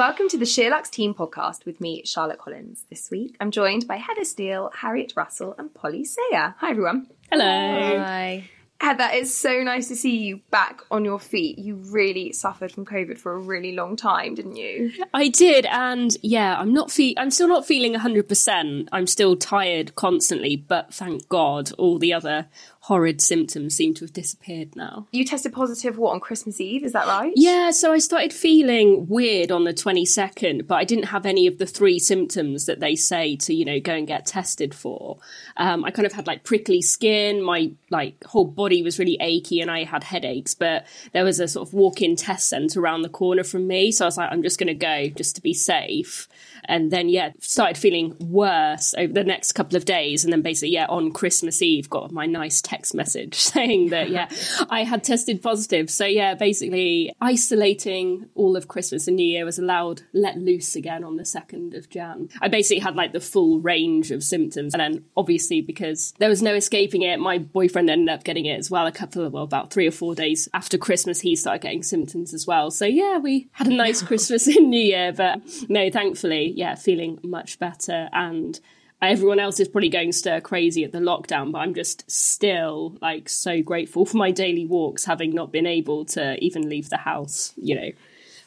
Welcome to the Sherlock's Team podcast with me, Charlotte Collins. This week, I'm joined by Heather Steele, Harriet Russell, and Polly Sayer. Hi, everyone. Hello. Hi. Heather, it's so nice to see you back on your feet. You really suffered from COVID for a really long time, didn't you? I did, and yeah, I'm not fe- I'm still not feeling 100%. I'm still tired constantly, but thank God all the other horrid symptoms seem to have disappeared now. You tested positive, what, on Christmas Eve? Is that right? Yeah, so I started feeling weird on the 22nd, but I didn't have any of the three symptoms that they say to, you know, go and get tested for. Um, I kind of had like prickly skin, my like whole body was really achy, and I had headaches, but there was a sort of walk in test centre around the corner from me. So I was like, I'm just going to go just to be safe. And then, yeah, started feeling worse over the next couple of days. And then basically, yeah, on Christmas Eve, got my nice text message saying that, yeah, I had tested positive. So, yeah, basically isolating all of Christmas and New Year was allowed, let loose again on the 2nd of Jan. I basically had like the full range of symptoms. And then obviously, because there was no escaping it, my boyfriend ended up getting it as well. A couple of, well, about three or four days after Christmas, he started getting symptoms as well. So, yeah, we had a nice Christmas and New Year. But no, thankfully, yeah, feeling much better. And everyone else is probably going stir crazy at the lockdown, but I'm just still like so grateful for my daily walks, having not been able to even leave the house, you know.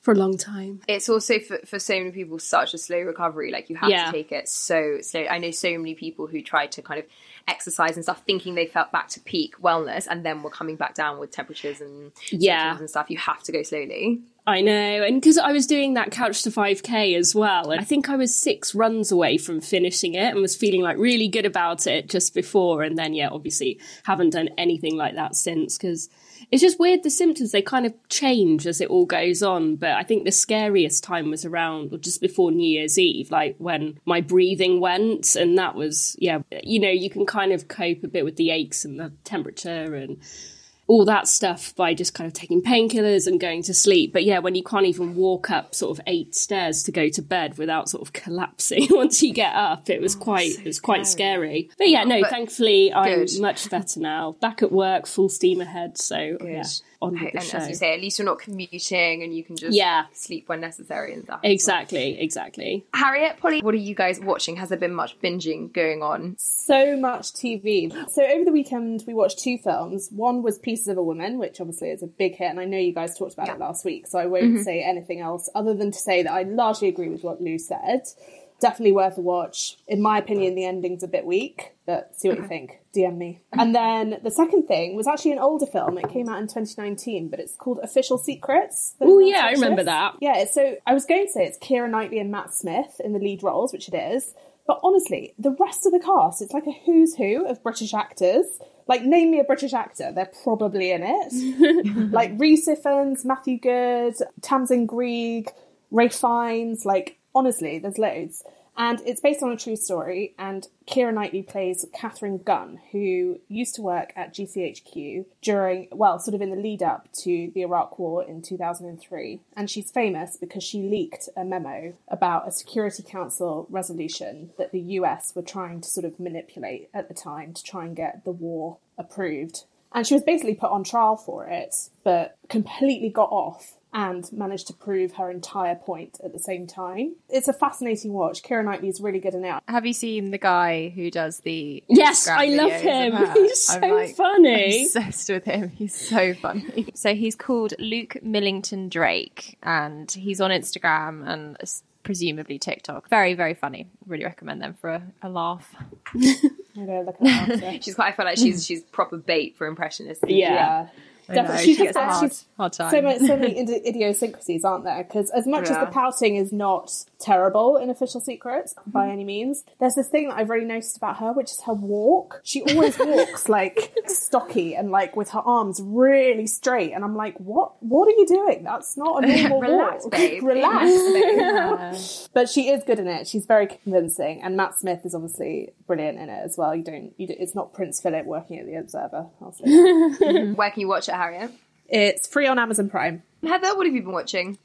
For a long time. It's also for, for so many people such a slow recovery. Like you have Yeah. to take it so slow. I know so many people who tried to kind of exercise and stuff, thinking they felt back to peak wellness, and then were coming back down with temperatures and Yeah. and stuff. You have to go slowly. I know. And because I was doing that couch to 5K as well. And I think I was six runs away from finishing it and was feeling like really good about it just before. And then, yeah, obviously haven't done anything like that since because it's just weird. The symptoms, they kind of change as it all goes on. But I think the scariest time was around or just before New Year's Eve, like when my breathing went. And that was, yeah, you know, you can kind of cope a bit with the aches and the temperature and all that stuff by just kind of taking painkillers and going to sleep. But yeah, when you can't even walk up sort of eight stairs to go to bed without sort of collapsing once you get up, it was oh, quite it was quite scary. But yeah, no, But thankfully I'm much better now. Back at work, full steam ahead. So yeah, on with and the show. as you say, at least you're not commuting and you can just Yeah. sleep when necessary and stuff. as well. Exactly, exactly. Harriet, Polly, what are you guys watching? Has there been much binging going on? so much TV. So over the weekend, we watched two films. One was Pieces of a Woman, which obviously is a big hit, and I know you guys talked about it last week, so I won't mm-hmm. say anything else other than to say that I largely agree with what Lou said. Definitely worth a watch. In my opinion, the ending's a bit weak, but see what you think. DM me. And then the second thing was actually an older film. It came out in 2019, but it's called Official Secrets. Oh yeah, I remember that. Yeah, so I was going to say it's Keira Knightley and Matt Smith in the lead roles, which it is. But honestly, the rest of the cast, it's like a who's who of British actors. Like, name me a British actor, they're probably in it. like Rhys Ifans, Matthew Goode, Tamsin Greig, Ralph Fiennes. Like, honestly, there's loads. And it's based on a true story, and Keira Knightley plays Katharine Gun, who used to work at GCHQ during, well, sort of in the lead up to the Iraq War in 2003. And she's famous because she leaked a memo about a Security Council resolution that the US were trying to sort of manipulate at the time to try and get the war approved. And she was basically put on trial for it, but completely got off and managed to prove her entire point at the same time. It's a fascinating watch. Keira Knightley is really good in it. Have you seen the guy who does the? Yes, Instagram I love him. He's so like, funny. Obsessed with him. He's so funny. So he's called Luke Millington Drake, and he's on Instagram and presumably TikTok. Very, very funny. Really recommend them for a, a laugh. I'm look at her after. She's quite. I feel like she's she's proper bait for impressionists. Yeah. yeah. I know, Definitely. she She's gets a hard, she's hard time. so many, so many idiosyncrasies, aren't there? Because as much as the pouting is not terrible in Official Secrets uh-huh. by any means. There's this thing that I've really noticed about her, which is her walk. She always walks like stocky and like with her arms really straight. And I'm like, what? What are you doing? That's not a normal Relax, walk. babe. Relax, babe. but she is good in it. She's very convincing, and Matt Smith is obviously brilliant in it as well. You don't, you do, it's not Prince Philip working at the Observer. I'll. Where can you watch it, Harriet? it's free on Amazon Prime. Heather, what have you been watching?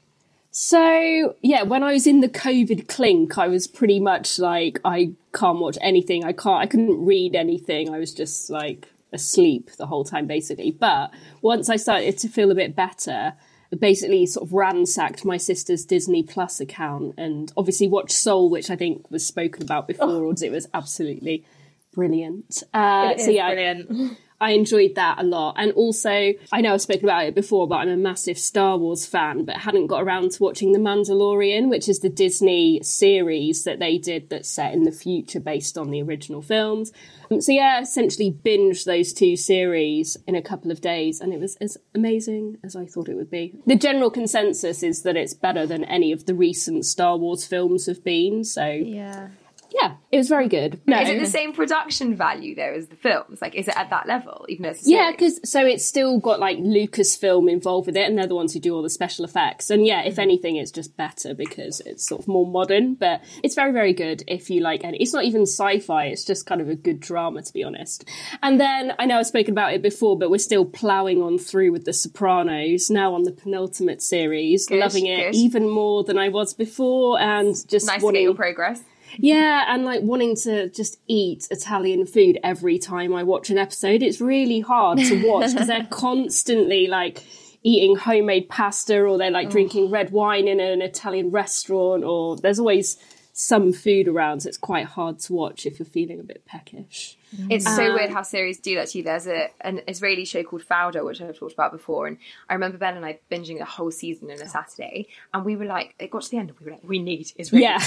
So yeah, when I was in the COVID clink, I was pretty much like I can't watch anything. I can't. I couldn't read anything. I was just like asleep the whole time, basically. But once I started to feel a bit better, I basically sort of ransacked my sister's Disney Plus account and obviously watched Soul, which I think was spoken about before. or It was absolutely brilliant. Uh, so yeah, brilliant. I enjoyed that a lot. And also, I know I've spoken about it before, but I'm a massive Star Wars fan, but hadn't got around to watching The Mandalorian, which is the Disney series that they did that's set in the future based on the original films. Um, so, yeah, essentially binged those two series in a couple of days, and it was as amazing as I thought it would be. The general consensus is that it's better than any of the recent Star Wars films have been. So, Yeah. Yeah, it was very good. No, Is it the same production value though as the films? Like, is it at that level, even though it's Yeah, because so it's still got like Lucasfilm involved with it, and they're the ones who do all the special effects. And yeah, if mm-hmm. anything, it's just better because it's sort of more modern. But it's very, very good if you like. And it's not even sci-fi; it's just kind of a good drama, to be honest. And then I know I've spoken about it before, but we're still ploughing on through with The Sopranos now on the penultimate series, Good, loving it good. even more than I was before, and just nice to wanting get your progress. Yeah, and like wanting to just eat Italian food every time I watch an episode. It's really hard to watch because they're constantly like eating homemade pasta or they're like drinking red wine in an Italian restaurant or there's always some food around. So it's quite hard to watch if you're feeling a bit peckish. Mm-hmm. It's so weird um, how series do that to you. There's a an Israeli show called Fauda, which I've talked about before, and I remember Ben and I binging the whole season in a Saturday, and we were like, it got to the end, and we were like, we need Israeli Yeah.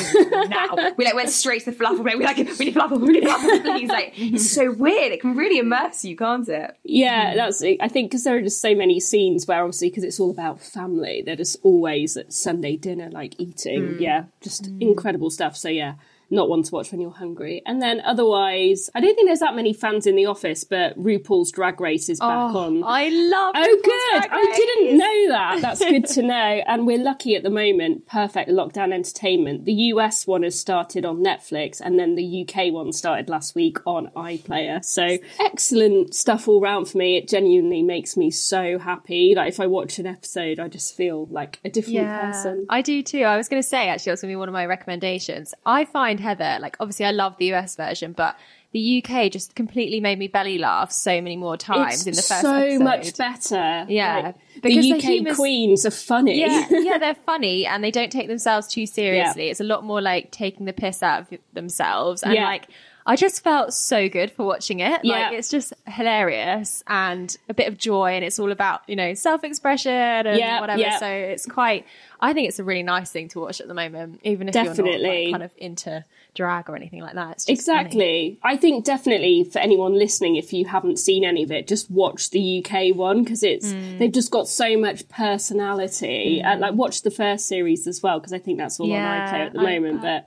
now. we like went straight to the falafel. We were like, we need falafel, we need falafel, please. Like, it's so weird. It can really immerse you, can't it? Yeah, that's. I think because there are just so many scenes where obviously because it's all about family, they're just always at Sunday dinner like eating. Mm. Yeah, just mm. incredible stuff. So yeah, not one to watch when you're hungry. And then otherwise, I don't think there's that many fans in the office, but RuPaul's Drag Race is back oh, on. I love. Oh, RuPaul's good. I didn't know that. That's good to know. And we're lucky at the moment. Perfect lockdown entertainment. The US one has started on Netflix, and then the UK one started last week on iPlayer. So excellent stuff all round for me. It genuinely makes me so happy. Like if I watch an episode, I just feel like a different person. I do too. I was going to say actually, that's going to be one of my recommendations. I find Heather like obviously I love the US version, but the UK just completely made me belly laugh so many more times It's in the first so episode. much better. Yeah, Like, because the the UK queens are funny. yeah, yeah, they're funny and they don't take themselves too seriously. It's a lot more like taking the piss out of themselves and Yeah. like. I just felt so good for watching it. Yeah. Like it's just hilarious and a bit of joy, and it's all about you know self expression and Yeah, whatever. yeah. So it's quite. I think it's a really nice thing to watch at the moment, even if you're not like, kind of into drag or anything like that. It's just funny. Exactly. I think definitely for anyone listening, if you haven't seen any of it, just watch the UK one because it's Mm. they've just got so much personality. And like watch the first series as well because I think that's all Yeah, on iPlayer at the I- moment. but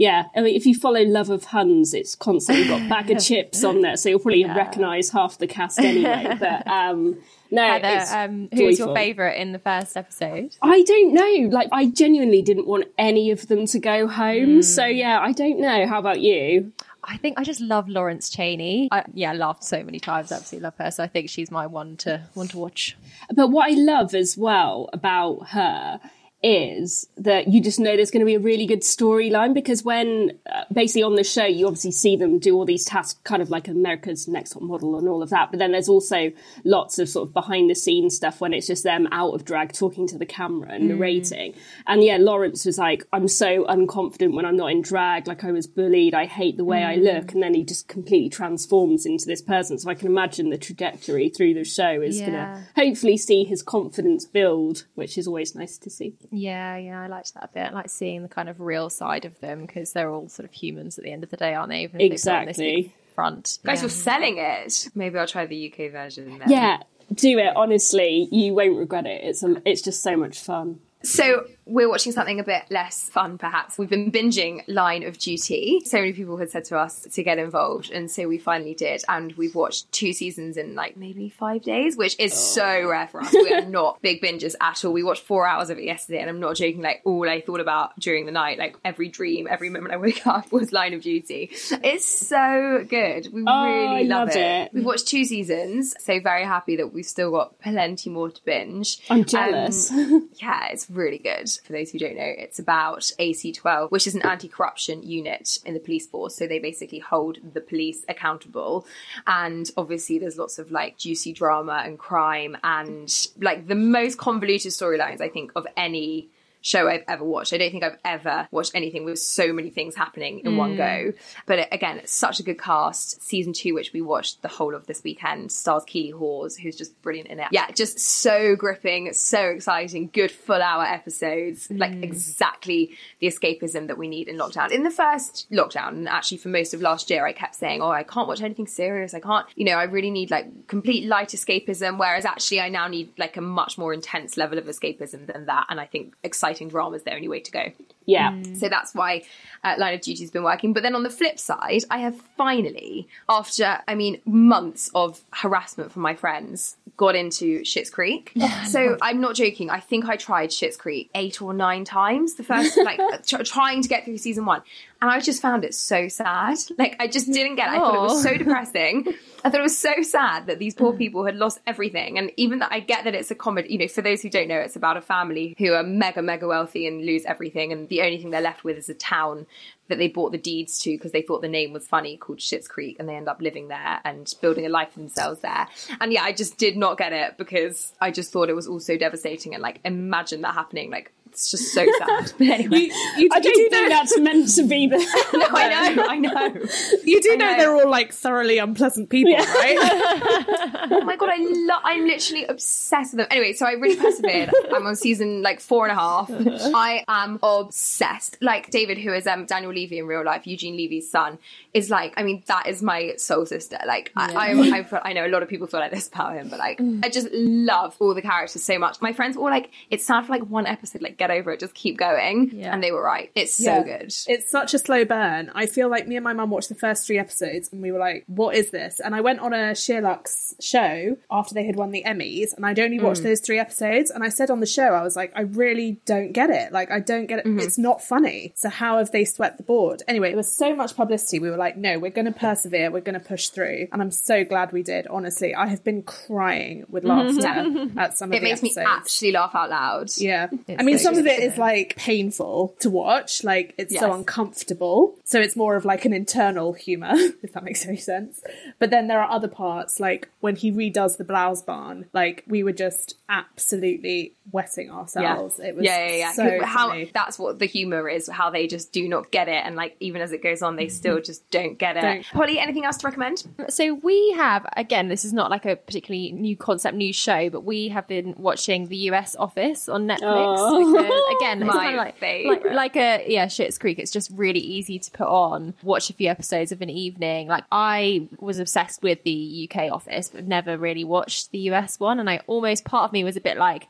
yeah, I mean, if you follow Love of Huns, it's constantly got bag of chips on there, so you'll probably recognise half the cast anyway. But um, no, Heather, it's um, who was your favourite in the first episode? I don't know. Like, I genuinely didn't want any of them to go home. So yeah, I don't know. How about you? I think I just love Lawrence Chaney. I, yeah, laughed so many times. Absolutely love her. So I think she's my one to one to watch. But what I love as well about her is that you just know there's going to be a really good storyline because when uh, basically on the show you obviously see them do all these tasks kind of like America's Next Top Model and all of that but then there's also lots of sort of behind the scenes stuff when it's just them out of drag talking to the camera and narrating and yeah Lawrence was like I'm so unconfident when I'm not in drag like I was bullied I hate the way I look and then he just completely transforms into this person so I can imagine the trajectory through the show is Yeah. gonna hopefully see his confidence build, which is always nice to see. Yeah, yeah, I liked that a bit. I like seeing the kind of real side of them because they're all sort of humans at the end of the day, aren't they? Even if they've got this big Exactly. Front. Guys, Yeah. you're selling it. Maybe I'll try the UK version. Then. Yeah, do it. Honestly, you won't regret it. It's a, it's just so much fun. So we're watching something a bit less fun, perhaps. We've been binging Line of Duty. So many people had said to us to get involved, and so we finally did. And we've watched two seasons in like maybe five days, which is so rare for us. We are not big bingers at all. We watched four hours of it yesterday, and I'm not joking. Like all I thought about during the night, like every dream, every moment I wake up was Line of Duty. It's so good. We Oh, really I love loved it. We've watched two seasons, so very happy that we've still got plenty more to binge. I'm Um, jealous. yeah, it's really good. For those who don't know, it's about AC12, which is an anti corruption unit in the police force. So they basically hold the police accountable. And obviously, there's lots of like juicy drama and crime and like the most convoluted storylines, I think, of any show I've ever watched. I don't think I've ever watched anything with so many things happening in one go. Mm. But it, again, it's such a good cast. Season two, which we watched the whole of this weekend, stars Keeley Hawes, who's just brilliant in it. Yeah, just so gripping, so exciting, good full hour episodes. Mm. Like exactly the escapism that we need in lockdown. In the first lockdown, and actually for most of last year, I kept saying, "Oh, I can't watch anything serious. I can't, you know, I really need like complete light escapism." Whereas actually, I now need like a much more intense level of escapism than that. And I think exciting drama is the only way to go. yeah. So that's why uh, Line of Duty has been working. But then on the flip side, I have finally, after I mean months of harassment from my friends, got into Schitt's Creek. so I'm not joking. I think I tried Schitt's Creek eight or nine times. The first like tr- trying to get through season one, and I just found it so sad. Like I just didn't get. it. I thought it was so oh. depressing. I thought it was so sad that these poor people had lost everything. And even that I get that it's a comedy, you know, for those who don't know, it's about a family who are mega, mega wealthy and lose everything. And the only thing they're left with is a town that they bought the deeds to because they thought the name was funny called Schitt's Creek. And they end up living there and building a life for themselves there. And yeah, I just did not get it because I just thought it was all so devastating. And like, imagine that happening. Like, it's just so sad. But anyway. You, you, I don't do think know, that's meant to be the. no, I know, I know. you do know know. they're all like thoroughly unpleasant people, right? Oh my god, I love. I'm literally obsessed with them. Anyway, so I really persevered. I'm on season like four and a half. I am obsessed. Like David, who is um, Daniel Levy in real life, Eugene Levy's son, is like. I mean, that is my soul sister. Like I, I, I, I know a lot of people feel like this about him, but like I just love all the characters so much. My friends were all like, "It's sad for like one episode. Like get over it. Just keep going." Yeah. And they were right. It's so Yeah. good. It's such a slow burn. I feel like me and my mum watched the first three episodes and we were like, what is this? And I went on a Sherlock's show after they had won the Emmys and I'd only mm. watched those three episodes. And I said on the show, I was like, I really don't get it. Like, I don't get it. Mm-hmm. It's not funny. So how have they swept the board? Anyway, it was so much publicity. We were like, no, we're going to persevere. We're going to push through. And I'm so glad we did. Honestly, I have been crying with laughter at some of It the makes me episodes. actually laugh out loud. Yeah. I mean, so some of it is like painful to watch. Like, it's so uncomfortable. So it's more of like an internal humour, if that makes any sense. But then there are other parts, like when he redoes the blouse barn, like we were just absolutely wetting ourselves. It was yeah, yeah, yeah. so how funny. that's what the humor is. How they just do not get it, and like even as it goes on, they mm-hmm. still just don't get it. Don't. Polly, anything else to recommend? So we have again, this is not like a particularly new concept, new show, but we have been watching the US Office on Netflix. Oh. Because, again, it's My kind of like, like like a yeah, Schitt's Creek. It's just really easy to put on, watch a few episodes of an evening. Like I was obsessed with the UK Office, but never really watched the US one, and I almost part of me was a bit like.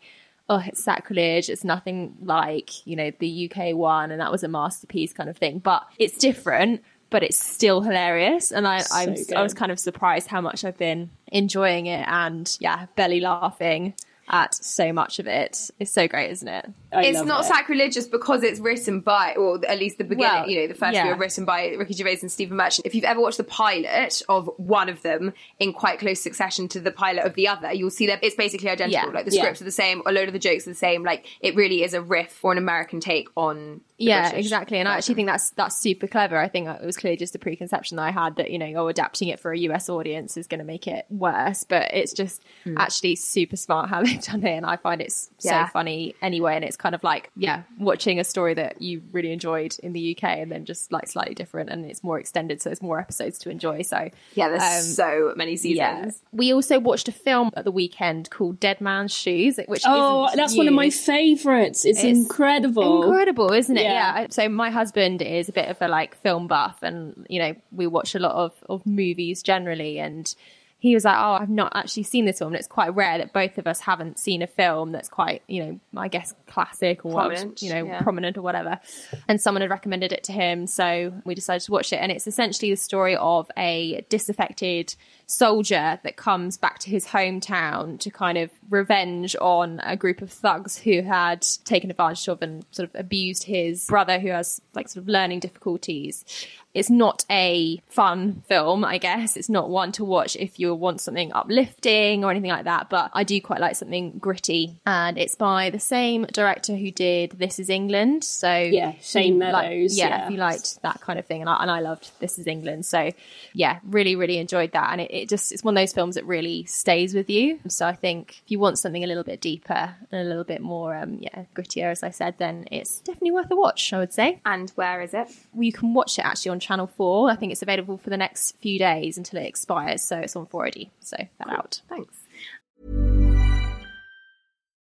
Oh, it's sacrilege. It's nothing like, you know, the UK one, and that was a masterpiece kind of thing. But it's different, but it's still hilarious. And I, So I was kind of surprised how much I've been enjoying it and yeah, belly laughing at so much of it. It's so great, isn't it? I it's not it. sacrilegious because it's written by, or at least the beginning, Well, you know, the first yeah. few are written by Ricky Gervais and Stephen Merchant. If you've ever watched the pilot of one of them in quite close succession to the pilot of the other, you'll see that it's basically identical. Yeah. Like the Yeah. scripts are the same, a load of the jokes are the same. Like it really is a riff or an American take on. yeah, British exactly. And I actually think that's that's super clever. I think it was clearly just a preconception that I had that you know, oh, adapting it for a US audience is going to make it worse. But it's just hmm. actually super smart how they've done it, and I find it's Yeah. so funny anyway. And it's kind of like yeah, watching a story that you really enjoyed in the UK, and then just like slightly different, and it's more extended, so there's more episodes to enjoy. So Yeah, there's Um, so many seasons. Yeah. We also watched a film at the weekend called Dead Man's Shoes, which Oh, isn't that's one of my favourites. It's, It's incredible. Incredible, isn't it? Yeah. Yeah. So my husband is a bit of a like film buff, and you know we watch a lot of of movies generally, and he was like, "Oh, I've not actually seen this film." And it's quite rare that both of us haven't seen a film that's quite, you know, I guess classic or Prominent, you know, yeah. prominent or whatever. And someone had recommended it to him, so we decided to watch it. And it's essentially the story of a disaffected soldier that comes back to his hometown to kind of revenge on a group of thugs who had taken advantage of and sort of abused his brother who has like sort of learning difficulties. It's not a fun film, I guess. It's not one to watch if you want something uplifting or anything like that, but I do quite like something gritty. And it's by the same director who did This Is England. So Yeah, Shane you like- Meadows, yeah, yeah. if you liked that kind of thing, and I, and I loved This Is England. So yeah, really, really enjoyed that. And it, it just, it's one of those films that really stays with you. So I think if you want something a little bit deeper and a little bit more, um, yeah, grittier, as I said, then it's definitely worth a watch, I would say. And where is it? Well, You can watch it actually on Channel 4. I think it's available for the next few days until it expires. So it's on 4OD. So that out. Thanks.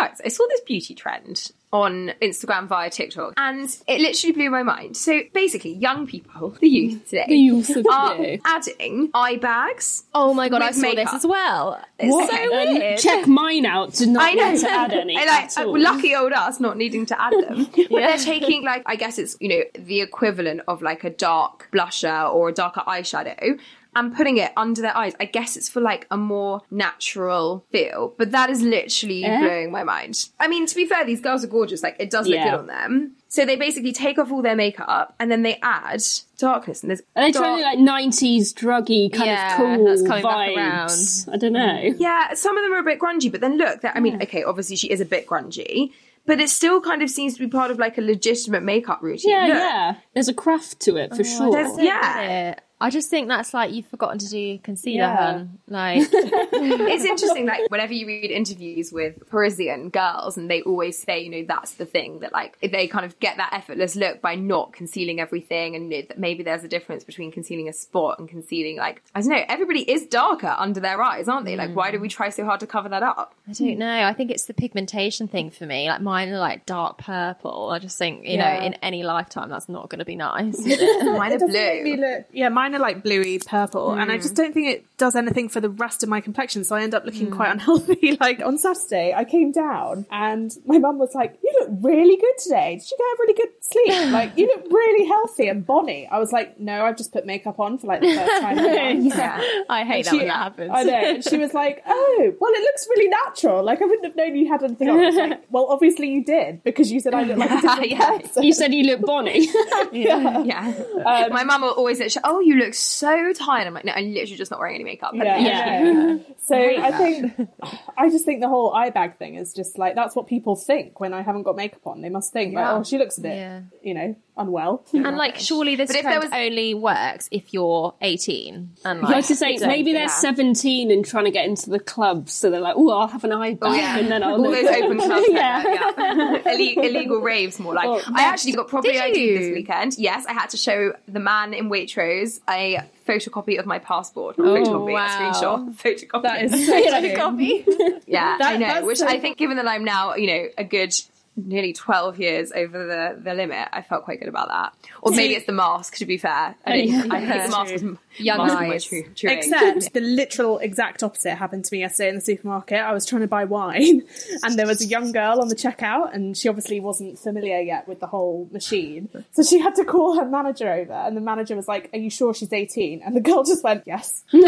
Guys, I saw this beauty trend on Instagram via TikTok and it literally blew my mind. So basically, young people, the youth today, The youth of are today. adding eye bags. Oh my God, I saw makeup. this as well. It's What? so Um, weird. check mine out to not I know. need to add any. I like at all. lucky old us not needing to add them. But they're taking like I guess it's you know the equivalent of like a dark blusher or a darker eyeshadow and putting it under their eyes. I guess it's for like a more natural feel. But that is literally Eh? blowing my mind. I mean, to be fair, these girls are gorgeous. Like it does look Yeah. good on them. So they basically take off all their makeup and then they add darkness. And there's Are they dark- trying to like nineties druggy kind Yeah, of cool that's coming back around. I don't know. Yeah, some of them are a bit grungy, but then look, that I mean, okay, obviously she is a bit grungy, but it still kind of seems to be part of like a legitimate makeup routine. Yeah, Look. yeah. There's a craft to it for sure. there's- yeah. Yeah. I just think that's like you've forgotten to do concealer, Yeah. hun. Like, it's interesting, like whenever you read interviews with Parisian girls, and they always say, you know, that's the thing that like they kind of get that effortless look by not concealing everything, and you know, that maybe there's a difference between concealing a spot and concealing like I don't know. Everybody is darker under their eyes, aren't they? Like, why do mm. we try so hard to cover that up? I don't know. I think it's the pigmentation thing for me. Like mine are like dark purple. I just think, you Yeah. know, in any lifetime that's not going to be nice. Mine are It doesn't make me blue. look- yeah, mine are like bluey purple, and I Mm. just don't think it does anything for the rest of my complexion. So I end up looking Mm. quite unhealthy. like on Saturday, I came down, and my mum was like, "You look really good today. Did you get a really good sleep? Like you look really healthy and bonny." I was like, "No, I've just put makeup on for like the first time." Yeah. I hate And that she- when that happens. I know. And she was like, "Oh, well, it looks really natural. Like I wouldn't have known you had anything on." I was like, "Well, obviously you did because you said I look like a different Yeah. person." You said you look bonny. Yeah. My mum will always say, "Oh, you look so tired." I'm like, "No, I'm literally just not wearing any makeup." Yeah. Yeah. So I think I just think the whole eye bag thing is just like that's what people think when I haven't got makeup on. They must think like, oh, she looks a bit, Yeah. you know, unwell. And like, surely this But if there was- only works if you're 18. And I like, was to say maybe they're yeah. 17 and trying to get into the club, so they're like, "Oh, I'll have an eye oh, bag, yeah. and then I'll all look those open clubs. yeah. yeah, yeah. Ille- illegal raves, more like. Oh, I actually got properly Did ID'd this weekend. Yes, I had to show the man in Waitrose a photocopy of my passport. Not oh, photocopy, wow. a screenshot. Photocopy. That is so photocopy. yeah, That- I know. Which so- I think, given that I'm now, you know, a good nearly 12 years over the, the limit. I felt quite good about that. Or maybe it's the mask, to be fair. I, oh, didn't, I think the mask was, Young mask eyes. true, true age. Except the literal exact opposite happened to me yesterday in the supermarket. I was trying to buy wine and there was a young girl on the checkout and she obviously wasn't familiar yet with the whole machine. So she had to call her manager over and the manager was like, Are you sure she's 18? And the girl just went, Yes. like,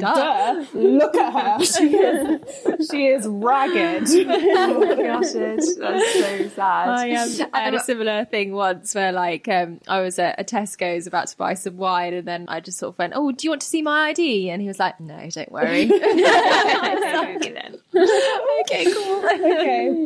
duh. Look at her. She is, she is ragged. oh my gosh, that's so sad. I, um, I had a similar thing once where, like, um, I was at a Tesco's about to buy some wine, and then I just sort of went, "Oh, do you want to see my ID?" And he was like, "No, don't worry." okay, then. okay, cool. okay.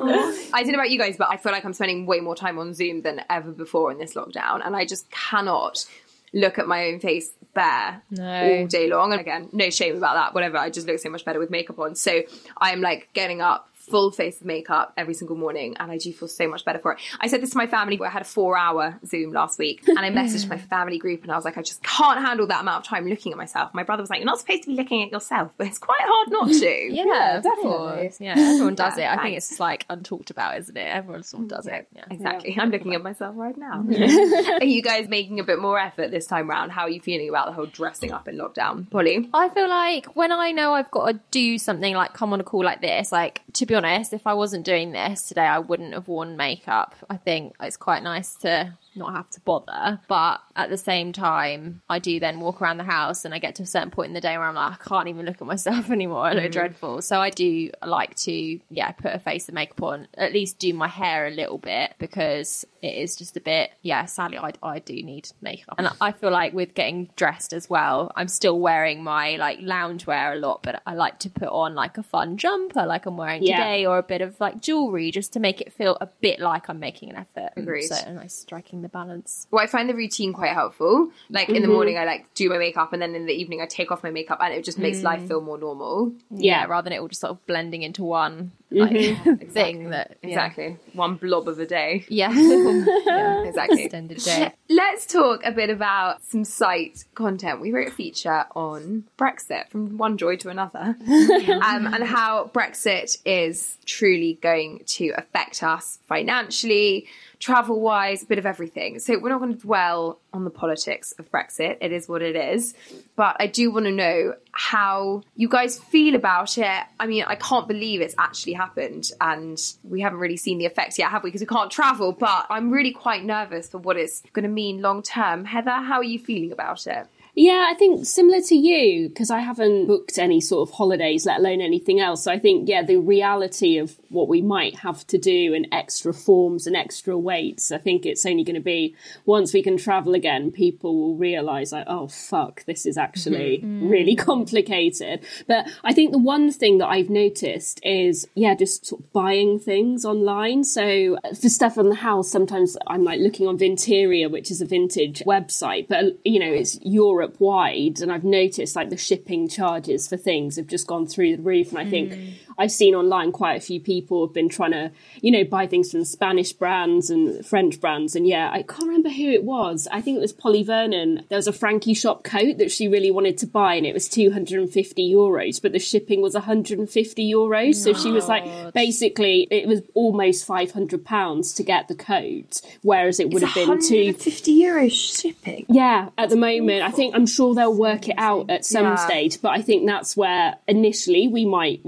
I don't know about you guys, but I feel like I'm spending way more time on Zoom than ever before in this lockdown, and I just cannot look at my own face bare No. all day long. And again, no shame about that. Whatever, I just look so much better with makeup on. So I am like getting up. Full face of makeup every single morning, and I do feel so much better for it. I said this to my family. I had a four-hour Zoom last week, and I messaged my family group, and I was like, I just can't handle that amount of time looking at myself. My brother was like, "You're not supposed to be looking at yourself, but it's quite hard not to." Yeah, of definitely. Yeah, everyone does Yeah, it. I think it's like untalked about, isn't it? Everyone sort of does it. Yeah. Exactly. I'm looking at myself right now. are you guys making a bit more effort this time round? How are you feeling about the whole dressing up in lockdown? Polly? I feel like when I know I've got to do something like come on a call like this, like to be honest, if I wasn't doing this today, I wouldn't have worn makeup. I think it's quite nice to not have to bother. But at the same time, I do then walk around the house and I get to a certain point in the day where I'm like, I can't even look at myself anymore. I look mm. dreadful. So I do like to, yeah, put a face of makeup on, at least do my hair a little bit because it is just a bit, yeah, sadly, I, I do need makeup. And I feel like with getting dressed as well, I'm still wearing my like loungewear a lot, but I like to put on like a fun jumper like I'm wearing Yeah. today or a bit of like jewelry just to make it feel a bit like I'm making an effort. Agreed. So a nice striking the balance. Well, I find the routine quite helpful. Like in the mm-hmm. morning, I like do my makeup, and then in the evening, I take off my makeup, and it just makes mm. life feel more normal. Yeah, rather than it all just sort of blending into one mm-hmm. like thing that yeah. Exactly. One blob of a day. Yeah. Yeah, exactly. Extended day. Let's talk a bit about some site content. We wrote a feature on Brexit from one joy to another, um, and how Brexit is truly going to affect us financially, travel wise, a bit of everything. So we're not going to dwell on the politics of Brexit. It is what it is. But I do want to know how you guys feel about it. I mean, I can't believe it's actually happened and we haven't really seen the effects yet, have we? Because we can't travel. But I'm really quite nervous for what it's going to mean long term. Heather, how are you feeling about it? Yeah, I think similar to you, because I haven't booked any sort of holidays, let alone anything else. So I think, yeah, the reality of what we might have to do and extra forms and extra weights, I think it's only going to be once we can travel again, people will realise, like, oh, fuck, this is actually mm-hmm. mm. really complicated. But I think the one thing that I've noticed is, yeah, just sort of buying things online. So for stuff on the house, sometimes I'm like looking on Vinterior, which is a vintage website, but you know, it's Europe wide. And I've noticed like the shipping charges for things have just gone through the roof. And I think mm. I've seen online quite a few people have been trying to, you know, buy things from Spanish brands and French brands. And yeah, I can't remember who it was. I think it was Polly Vernon. There was a Frankie shop coat that she really wanted to buy and it was 250 euros, but the shipping was 150 euros. So she was like, basically, it was almost 500 pounds to get the coat, whereas it would have been two. 50 euros shipping. Yeah, at the moment, I think I'm sure they'll work it out at some Yeah. stage, but I think that's where initially we might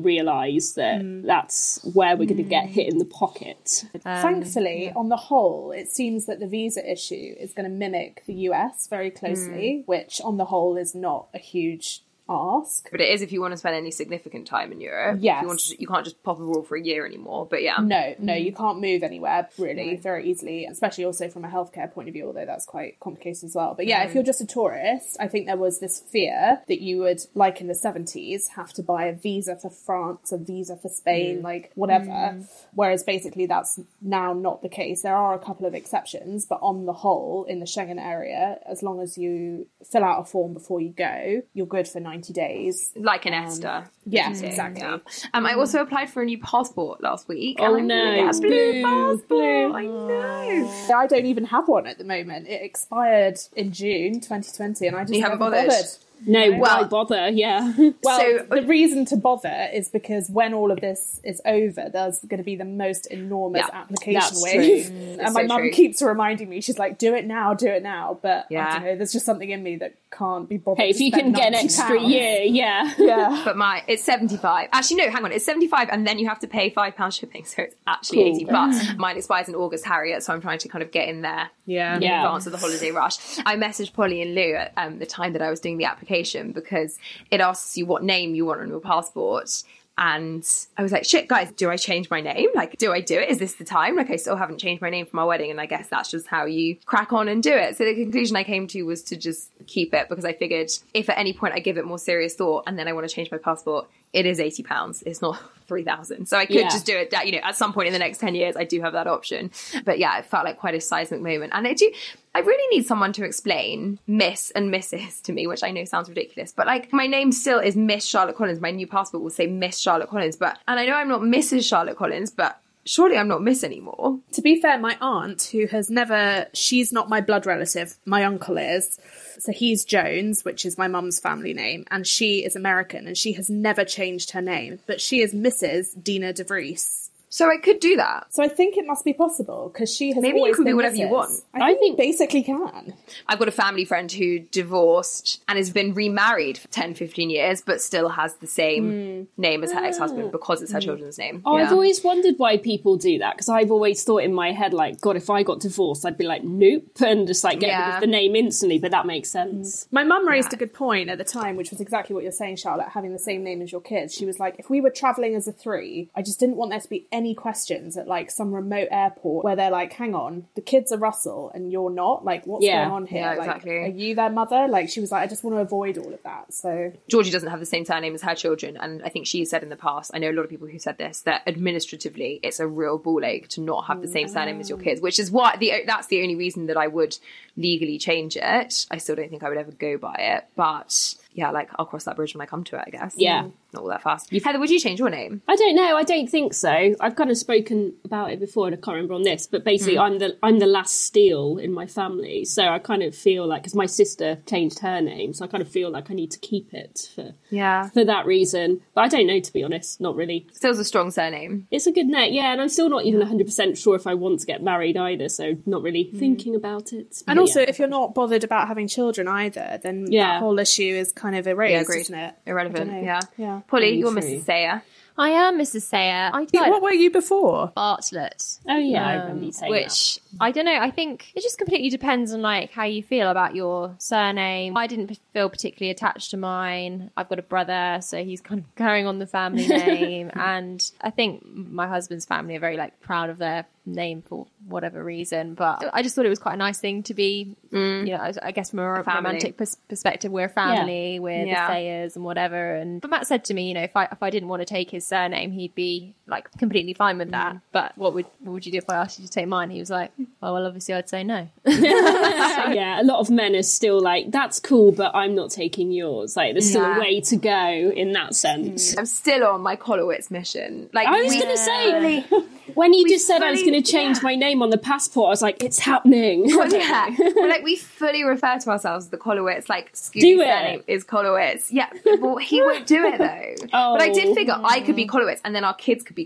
realise that mm. that's where we're going to get mm. hit in the pocket. Um, Thankfully, on the whole, it seems that the visa issue is going to mimic the US very closely, mm. which on the whole is not a huge ask. But it is if you want to spend any significant time in Europe. Yes. If you, want to, you can't just pop a abroad for a year anymore. But yeah. No, no, mm-hmm. you can't move anywhere really very easily, especially also from a healthcare point of view, although that's quite complicated as well. But yeah, if mm-hmm. you're just a tourist, I think there was this fear that you would, like in the 70s, have to buy a visa for France, a visa for Spain, mm. like whatever. Mm. Whereas basically that's now not the case. There are a couple of exceptions, but on the whole, in the Schengen area, as long as you fill out a form before you go, you're good for 90 days. Like an ESTA. Yes, exactly. Yeah. Um, I also applied for a new passport last week. Oh, and I'm no, blue blue, passport. I know. I don't even have one at the moment. It expired in June 2020, and I just You haven't never bothered? No, why Well- bother? Yeah. Well, So- the reason to bother is because when all of this is over, there's going to be the most enormous Yeah, application wave. and my so mum keeps reminding me, she's like, do it now, do it now. But Yeah. I don't know, there's just something in me that can't be bothered. hey, if to you can get an extra pounds. year, yeah. Yeah. But my it's seventy five. Actually, no, hang on, it's seventy five, and then you have to pay five pounds shipping, so it's actually Cool. eighty. But mine expires in August, Harriet, so I'm trying to kind of get in there. Yeah. in Yeah. advance of the holiday rush. I messaged Polly and Lou at um, the time that I was doing the application because it asks you what name you want on your passport. And I was like, shit, guys, do I change my name? Like, do I do it? Is this the time? Like, I still haven't changed my name for my wedding. And I guess that's just how you crack on and do it. So the conclusion I came to was to just keep it because I figured if at any point I give it more serious thought and then I want to change my passport, it is £80. It's not 3000 So I could Yeah. just do it, that, you know, at some point in the next 10 years, I do have that option. But yeah, it felt like quite a seismic moment. And I do, I really need someone to explain Miss and Mrs. to me, which I know sounds ridiculous, but like my name still is Miss Charlotte Collins. My new passport will say Miss Charlotte Collins, but, and I know I'm not Mrs. Charlotte Collins, but surely I'm not Miss anymore. To be fair, my aunt, who has never, she's not my blood relative, my uncle is. So he's Jones, which is my mum's family name, and she is American, and she has never changed her name, but she is Mrs. Dina DeVries. So I could do that. So I think it must be possible because she has Maybe you always could be been whatever you want. I think, you basically can. I've got a family friend who divorced and has been remarried for 10, 15 years, but still has the same hmm. name as her ex husband oh. because it's her hmm. children's name. Oh, I've always wondered why people do that because I've always thought in my head, like, God, if I got divorced, I'd be like, nope, and just like get rid of the name instantly. But that makes sense. Hmm. My mum raised a good point at the time, which was exactly what you're saying, Charlotte, having the same name as your kids. She was like, if we were travelling as a three, I just didn't want there to be any questions at like some remote airport where they're like, hang on, the kids are Russell and you're not. Like, what's Yeah. going on here? Yeah, Like, exactly. are you their mother? Like, she was like, I just want to avoid all of that. So, Georgie doesn't have the same surname as her children, and I think she said in the past, I know a lot of people who said this, that administratively it's a real ball ache to not have the mm. same surname as your mm. kids, which is why the that's the only reason that I would legally change it. I still don't think I would ever go by it, but yeah, like I'll cross that bridge when I come to it, I guess. Yeah. Not all that fast. Heather, would you change your name? I don't know. I don't think so. I've kind of spoken about it before, and I can't remember on this. But basically, hmm. I'm the I'm the last Steele in my family, so I kind of feel like because my sister changed her name, so I kind of feel like I need to keep it for Yeah. for that reason. But I don't know, to be honest. Not really. Steele's a strong surname. It's a good name, yeah. And I'm still not even 100 percent sure if I want to get married either. So not really hmm. thinking about it. and also, yeah. if you're not bothered about having children either, then Yeah. that whole issue is kind of erased, Yeah, isn't it? Irrelevant. Yeah. Yeah. Polly, Very you're true. Mrs. Sayer. I am Mrs. Sayer. I What were you before? Bartlett. oh yeah, I Um, remember you saying that. which I don't know. I think it just completely depends on like how you feel about your surname. I didn't feel particularly attached to mine. I've got a brother, so he's kind of carrying on the family name, and I think my husband's family are very like proud of their name for whatever reason. But I just thought it was quite a nice thing to be, mm. you know, I, I guess from a family. romantic pers- perspective, we're a family, we're Yeah. the Sayers and whatever. And but Matt said to me, you know, if I if I didn't want to take his surname, he'd be like completely fine with that. Mm. But what would what would you do if I asked you to take mine? He was like, oh well, obviously I'd say no. yeah, a lot of men are still like, that's cool, but I'm not taking yours. Like, there's still Yeah. a way to go in that sense. I'm still on my Kolowitz mission. Like I was going to say, fully- when you just said I was going to change my name on the passport, I was like, it's happening. yeah, We're like we fully refer to ourselves as the Kolowitz. Like Scooby's Do it. surname is Kolowitz. Yeah, well he won't do it though. But I did Oh. figure I could be oh. Kolowitz, and then our kids could be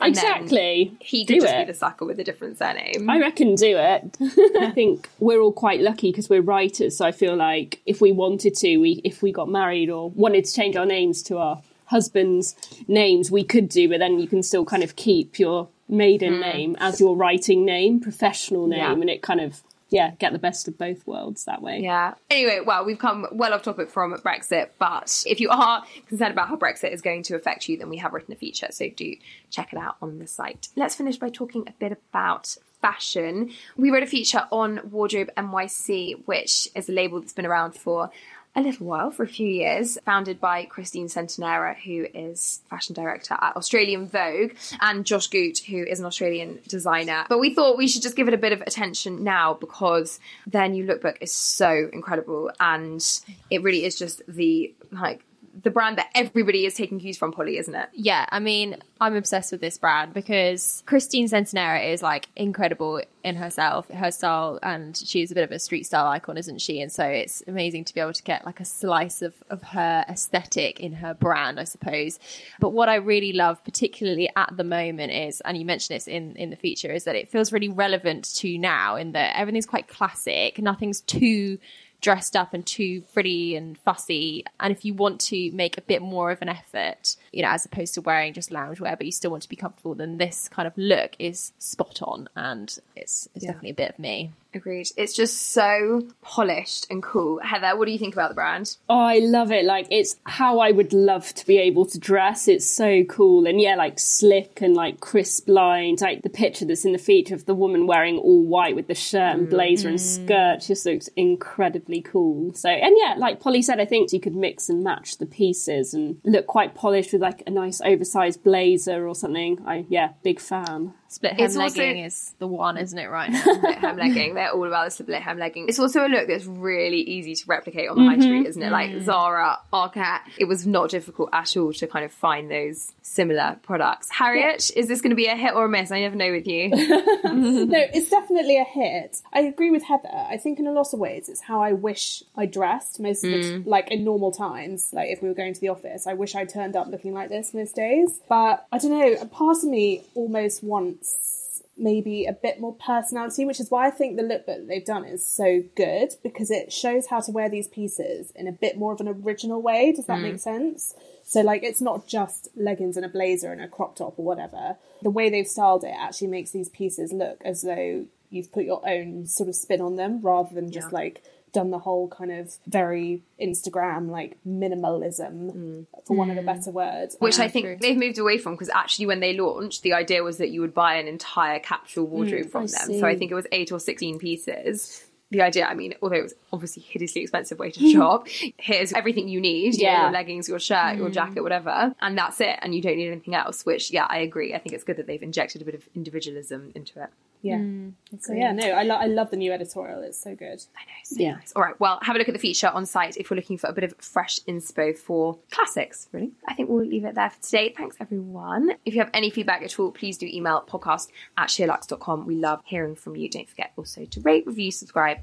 then Exactly. he Do could just it. be the sucker with a different surname. I reckon do it. I think we're all quite lucky because we're writers. So I feel like if we wanted to, we if we got married or wanted to change our names to our husbands' names, we could do. But then you can still kind of keep your maiden hmm. name as your writing name, professional name, Yeah. and it kind of yeah get the best of both worlds that way. Yeah. Anyway, well, we've come well off topic from Brexit, but if you are concerned about how Brexit is going to affect you, then we have written a feature, so do check it out on the site. Let's finish by talking a bit about fashion. We wrote a feature on Wardrobe NYC, which is a label that's been around for a little while, for a few years, founded by Christine Centenera, who is fashion director at Australian Vogue, and Josh Goot, who is an Australian designer. But we thought we should just give it a bit of attention now because their new lookbook is so incredible and it really is just the like the brand that everybody is taking cues from, Polly, isn't it? Yeah, I mean, I'm obsessed with this brand because Christine Centenera is like incredible in herself, her style, and she's a bit of a street style icon, isn't she? And so it's amazing to be able to get like a slice of, of her aesthetic in her brand, I suppose. But what I really love, particularly at the moment, is, and you mentioned this in, in the feature, is that it feels really relevant to now in that everything's quite classic, nothing's too dressed up and too pretty and fussy. And if you want to make a bit more of an effort, you know, as opposed to wearing just loungewear, but you still want to be comfortable, then this kind of look is spot on and it's, it's definitely a bit of me. Agreed. It's just so polished and cool. Heather, what do you think about the brand? Oh, I love it. Like, it's how I would love to be able to dress. It's so cool. And yeah, like slick and like crisp lines. Like the picture that's in the feature of the woman wearing all white with the shirt and blazer and mm. skirt just looks incredibly cool. So, and yeah, like Polly said, I think you could mix and match the pieces and look quite polished with like a nice oversized blazer or something. I, yeah, big fan. Split hem It's also- legging is the one, isn't it, right now? split hem legging. They're all about the split hem legging. It's also a look that's really easy to replicate on the high mm-hmm. street, isn't it? Like mm. Zara, Arket. It was not difficult at all to kind of find those similar products. Harriet, is this going to be a hit or a miss? I never know with you. no, it's definitely a hit. I agree with Heather. I think in a lot of ways it's how I wish I dressed most of the mm. t- like in normal times. Like if we were going to the office, I wish I turned up looking like this most days. But I don't know, a part of me almost wants maybe a bit more personality, which is why I think the lookbook that they've done is so good because it shows how to wear these pieces in a bit more of an original way. Does that mm. make sense? So like it's not just leggings and a blazer and a crop top or whatever. The way they've styled it actually makes these pieces look as though you've put your own sort of spin on them rather than just like done the whole kind of very Instagram like minimalism for one of a better word. Which I Um, think they've moved away from because actually, when they launched, the idea was that you would buy an entire capsule wardrobe from them. So I think it was eight or 16 pieces. The idea, I mean, although it was obviously a hideously expensive way to shop, here's everything you need you know, Yeah. your leggings, your shirt, your mm. jacket, whatever, and that's it. And you don't need anything else, which, yeah, I agree. I think it's good that they've injected a bit of individualism into it. yeah. Mm, so yeah, no, I, lo- I love the new editorial. It's so good. I know. So Yeah. nice. All right. Well, have a look at the feature on site if you're looking for a bit of fresh inspo for classics, really. I think we'll leave it there for today. Thanks, everyone. If you have any feedback at all, please do email podcast at sheerluxe.com. We love hearing from you. Don't forget also to rate, review, subscribe,